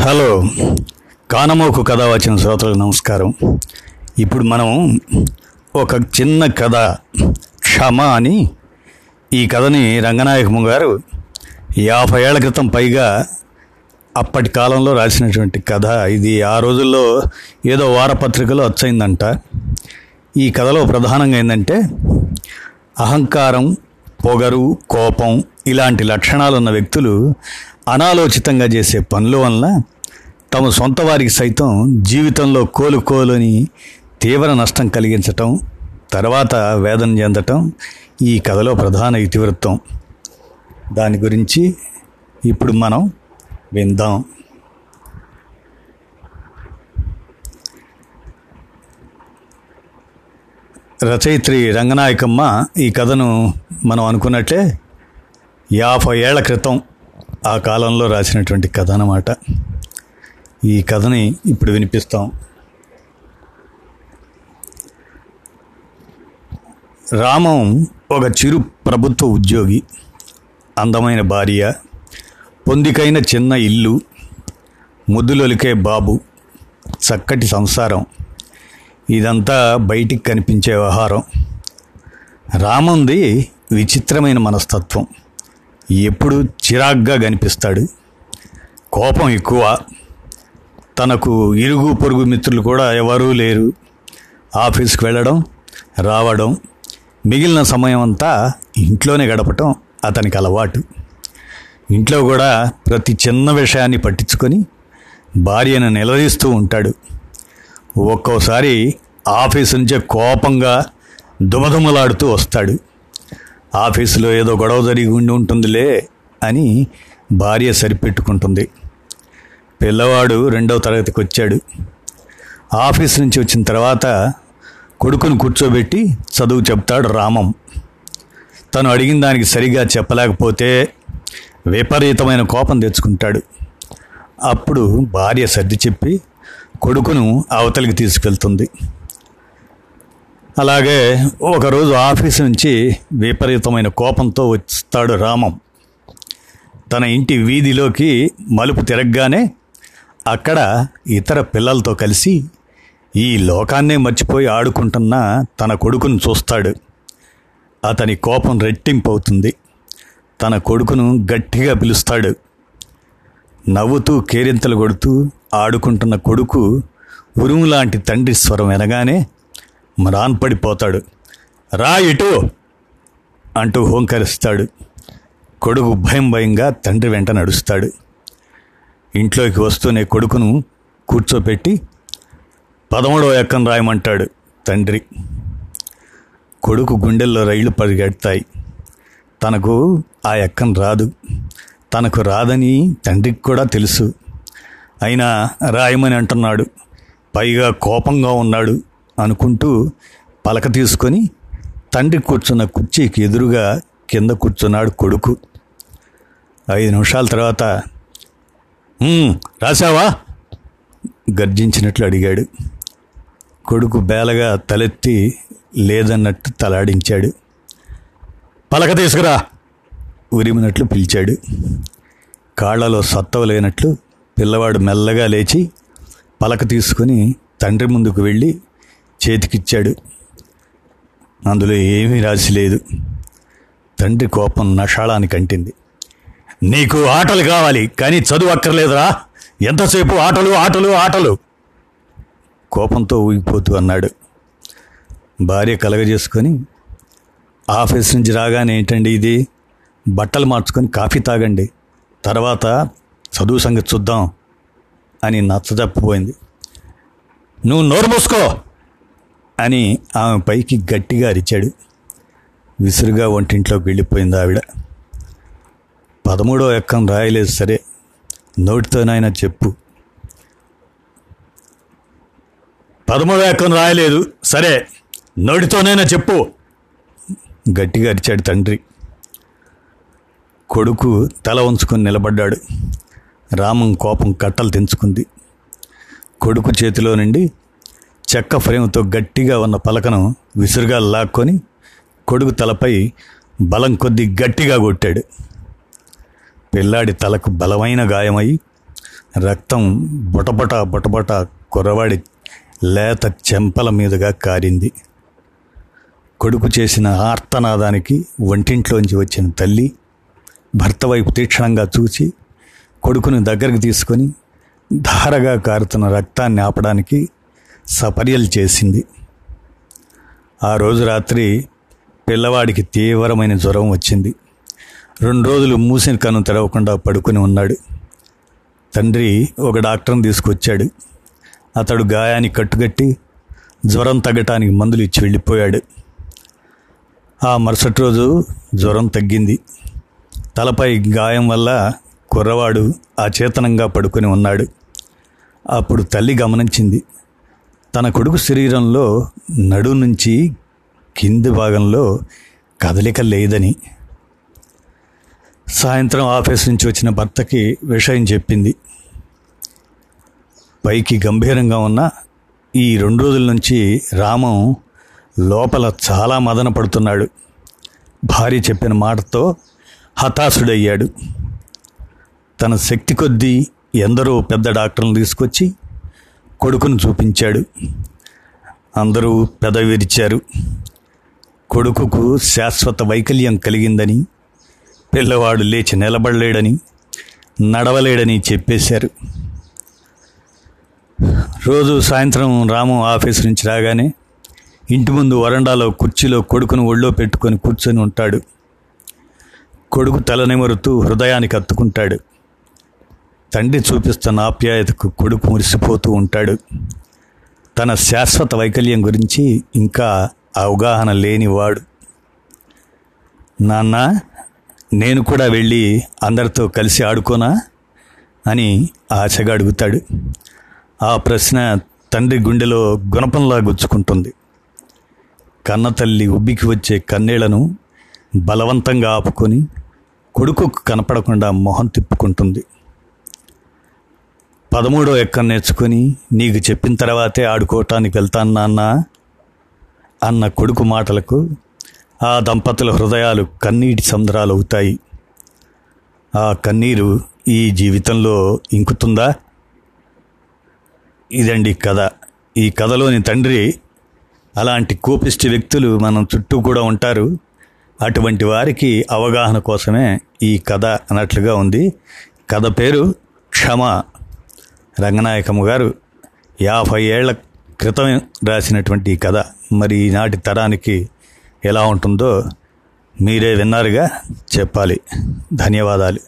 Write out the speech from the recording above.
Hello. కానమోకు కథ వచ్చిన శ్రోతలకు నమస్కారం. ఇప్పుడు మనం ఒక చిన్న కథ క్షమ అని ఈ కథని రంగనాయకము గారు యాభై ఏళ్ళ క్రితం పైగా అప్పటి కాలంలో రాసినటువంటి కథ. ఇది ఆ రోజుల్లో ఏదో వారపత్రికలో వచ్చైందంట ఈ కథలో ప్రధానంగా ఏంటంటే అహంకారం పొగరు కోపం ఇలాంటి లక్షణాలు ఉన్న వ్యక్తులు అనాలోచితంగా చేసే పనుల వలన తమ సొంత వారికి సైతం జీవితంలో కోలుకోలేని తీవ్ర నష్టం కలిగించటం తర్వాత వేదన చెందటం ఈ కథలో ప్రధాన ఇతివృత్తం. దాని గురించి ఇప్పుడు మనం విందాం. రచయిత్రి రంగనాయకమ్మ ఈ కథను మనం అనుకున్నట్లే యాభై ఏళ్ళ క్రితం ఆ కాలంలో రాసినటువంటి కథ అన్నమాట ఈ కథని ఇప్పుడు వినిపిస్తాం. రామం ఒక చిరు ప్రభుత్వ ఉద్యోగి అందమైన భార్య పొందికైన చిన్న ఇల్లు ముద్దులొలికే బాబు చక్కటి సంసారం. ఇదంతా బయటికి కనిపించే వ్యవహారం. రామంది విచిత్రమైన మనస్తత్వం. ఎప్పుడు చిరాగ్గా కనిపిస్తాడు. కోపం ఎక్కువ. తనకు ఇరుగు పొరుగు మిత్రులు కూడా ఎవరూ లేరు. ఆఫీస్కి వెళ్ళడం రావడం మిగిలిన సమయం అంతా ఇంట్లోనే గడపటం అతనికి అలవాటు. ఇంట్లో కూడా ప్రతి చిన్న విషయాన్ని పట్టించుకొని భార్యను నిలదీస్తూ ఉంటాడు. ఒక్కోసారి ఆఫీస్ నుంచే కోపంగా దుమదుమలాడుతూ వస్తాడు. ఆఫీసులో ఏదో గొడవ జరిగి ఉండి ఉంటుందిలే అని భార్య సరిపెట్టుకుంటుంది. పిల్లవాడు రెండవ తరగతికి వచ్చాడు. ఆఫీస్ నుంచి వచ్చిన తర్వాత కొడుకును కూర్చోబెట్టి చదువు చెప్తాడు రామం. తను అడిగిన దానికి సరిగా చెప్పలేకపోతే విపరీతమైన కోపం తెచ్చుకుంటాడు. అప్పుడు భార్య సర్ది చెప్పి కొడుకును అవతలికి తీసుకెళ్తుంది. అలాగే ఒకరోజు ఆఫీస్ నుంచి విపరీతమైన కోపంతో వస్తాడు రామం. తన ఇంటి వీధిలోకి మలుపు తిరగగానే అక్కడ ఇతర పిల్లలతో కలిసి ఈ లోకాన్నే మర్చిపోయి ఆడుకుంటున్న తన కొడుకును చూస్తాడు. అతని కోపం రెట్టింపు అవుతుంది తన కొడుకును గట్టిగా పిలుస్తాడు. నవ్వుతూ కేరింతలు కొడుతూ ఆడుకుంటున్న కొడుకు ఉరుము లాంటి తండ్రి స్వరం వినగానే మ్రాన్పడిపోతాడు రా ఇటు! అంటూ హోంకరిస్తాడు. కొడుకు భయం భయంగా తండ్రి వెంట నడుస్తాడు. ఇంట్లోకి వస్తూనే కొడుకును కూర్చోపెట్టి పదమూడవ ఎక్కను రాయమంటాడు తండ్రి. కొడుకు గుండెల్లో రైళ్ళు పరిగెడతాయి. తనకు ఆ ఎక్కం రాదు. తనకు రాదని తండ్రికి కూడా తెలుసు. అయినా రాయమని అంటున్నాడు. పైగా కోపంగా ఉన్నాడు. అనుకుంటూ పలక తీసుకొని తండ్రి కూర్చున్న కుర్చీకి ఎదురుగా కింద కూర్చున్నాడు కొడుకు. ఐదు నిమిషాల తర్వాత రాశావా? గర్జించినట్లు అడిగాడు. కొడుకు బేలగా తలెత్తి లేదన్నట్టు తలాడించాడు. పలక తీసుకురా ఉరిమినట్లు పిలిచాడు. కాళ్ళలో సత్తవ లేనట్లు పిల్లవాడు మెల్లగా లేచి పలక తీసుకుని తండ్రి ముందుకు వెళ్ళి చేతికిచ్చాడు. అందులో ఏమీ రాసి లేదు. తండ్రి కోపం నషాళానికి అంటింది నీకు ఆటలు కావాలి కానీ చదువు అక్కర్లేదురా. ఎంతసేపు ఆటలు ఆటలు ఆటలు? కోపంతో ఊగిపోతూ అన్నాడు. భార్య కలగజేసుకొని ఆఫీస్ నుంచి రాగానే ఏంటండి ఇది? బట్టలు మార్చుకొని కాఫీ తాగండి. తర్వాత చదువు సంగతి చూద్దాం అని నచ్చజెప్పబోయింది. నువ్వు నోరు మూసుకో. అని ఆమె పైకి గట్టిగా అరిచాడు. విసురుగా వంటింట్లోకి వెళ్ళిపోయింది ఆవిడ. పదమూడో ఎక్కం రాయలేదు సరే నోటితోనైనా చెప్పు. పదమూడో ఎక్కం రాయలేదు సరే నోటితోనైనా చెప్పు. గట్టిగా అరిచాడు తండ్రి. కొడుకు తల ఉంచుకొని నిలబడ్డాడు. రామం కోపం కట్టలు తెంచుకుంది. కొడుకు చేతిలో నుండి చెక్క ఫ్రేమ్తో గట్టిగా ఉన్న పలకను విసురుగా లాక్కొని కొడుకు తలపై బలం కొద్ది గట్టిగా కొట్టాడు. పిల్లాడి తలకు బలమైన గాయమై రక్తం బొటబొట బొటబొట కుర్రవాడి లేత చెంపల మీదుగా కారింది. కొడుకు చేసిన ఆర్తనాదానికి వంటింట్లోంచి వచ్చిన తల్లి భర్త వైపు తీక్షణంగా చూసి కొడుకుని దగ్గరికి తీసుకొని ధారగా కారుతున్న రక్తాన్ని ఆపడానికి సపర్యలు చేసింది. ఆ రోజు రాత్రి పిల్లవాడికి తీవ్రమైన జ్వరం వచ్చింది. రెండు రోజులు మూసిన కన్ను తెరవకుండా పడుకొని ఉన్నాడు. తండ్రి ఒక డాక్టర్ని తీసుకొచ్చాడు. అతడు గాయాన్ని కట్టుకట్టి జ్వరం తగ్గటానికి మందులు ఇచ్చి వెళ్ళిపోయాడు. ఆ మరుసటి రోజు జ్వరం తగ్గింది. తలపై గాయం వల్ల కుర్రవాడు అచేతనంగా పడుకొని ఉన్నాడు. అప్పుడు తల్లి గమనించింది. తన కొడుకు శరీరంలో నడు నుంచి కింది భాగంలో కదలిక లేదని సాయంత్రం ఆఫీస్ నుంచి వచ్చిన భర్తకి విషయం చెప్పింది. పైకి గంభీరంగా ఉన్న ఈ రెండు రోజుల నుంచి రామం లోపల చాలా మదన పడుతున్నాడు. భార్య చెప్పిన మాటతో హతాశుడయ్యాడు. తన శక్తి కొద్దీ ఎందరో పెద్ద డాక్టర్లను తీసుకొచ్చి కొడుకును చూపించాడు. అందరూ పెద విరిచారు కొడుకుకు శాశ్వత వైకల్యం కలిగిందని పిల్లవాడు లేచి నిలబడలేడని నడవలేడని చెప్పేశారు. రోజు సాయంత్రం రాము ఆఫీస్ నుంచి రాగానే ఇంటి ముందు వరండాలో కుర్చీలో కొడుకును ఒళ్ళో పెట్టుకొని కూర్చొని ఉంటాడు. కొడుకు తలనిమరుతూ హృదయానికి అత్తుకుంటాడు. తండ్రి చూపిస్తున్న ఆప్యాయతకు కొడుకు మురిసిపోతూ ఉంటాడు. తన శాశ్వత వైకల్యం గురించి ఇంకా అవగాహన లేనివాడు. నాన్న నేను కూడా వెళ్ళి అందరితో కలిసి ఆడుకోనా? అని ఆశగా అడుగుతాడు. ఆ ప్రశ్న తండ్రి గుండెలో గుణపంలా గుచ్చుకుంటుంది. కన్నతల్లి ఉబ్బికి వచ్చే కన్నీళ్ళను బలవంతంగా ఆపుకొని కొడుకు కనపడకుండా మొహం తిప్పుకుంటుంది. పదమూడో ఎక్కం నేర్చుకుని నీకు చెప్పిన తర్వాతే ఆడుకోవటానికి వెళ్తాను నాన్న అన్న కొడుకు మాటలకు ఆ దంపతుల హృదయాలు కన్నీటి సముద్రాలు అవుతాయి ఆ కన్నీరు ఈ జీవితంలో ఇంకుతుందా? ఇదండి కథ. ఈ కథలోని తండ్రి అలాంటి కోపిష్టి వ్యక్తులు మనం చుట్టూ కూడా ఉంటారు. అటువంటి వారికి అవగాహన కోసమే ఈ కథ అన్నట్లుగా ఉంది. కథ పేరు క్షమ. రంగనాయకమ్మ గారు యాభై ఏళ్ళ క్రితం రాసినటువంటి కథ మరి ఈనాటి తరానికి ఎలా ఉంటుందో మీరే విన్నారుగా చెప్పాలి. ధన్యవాదాలు.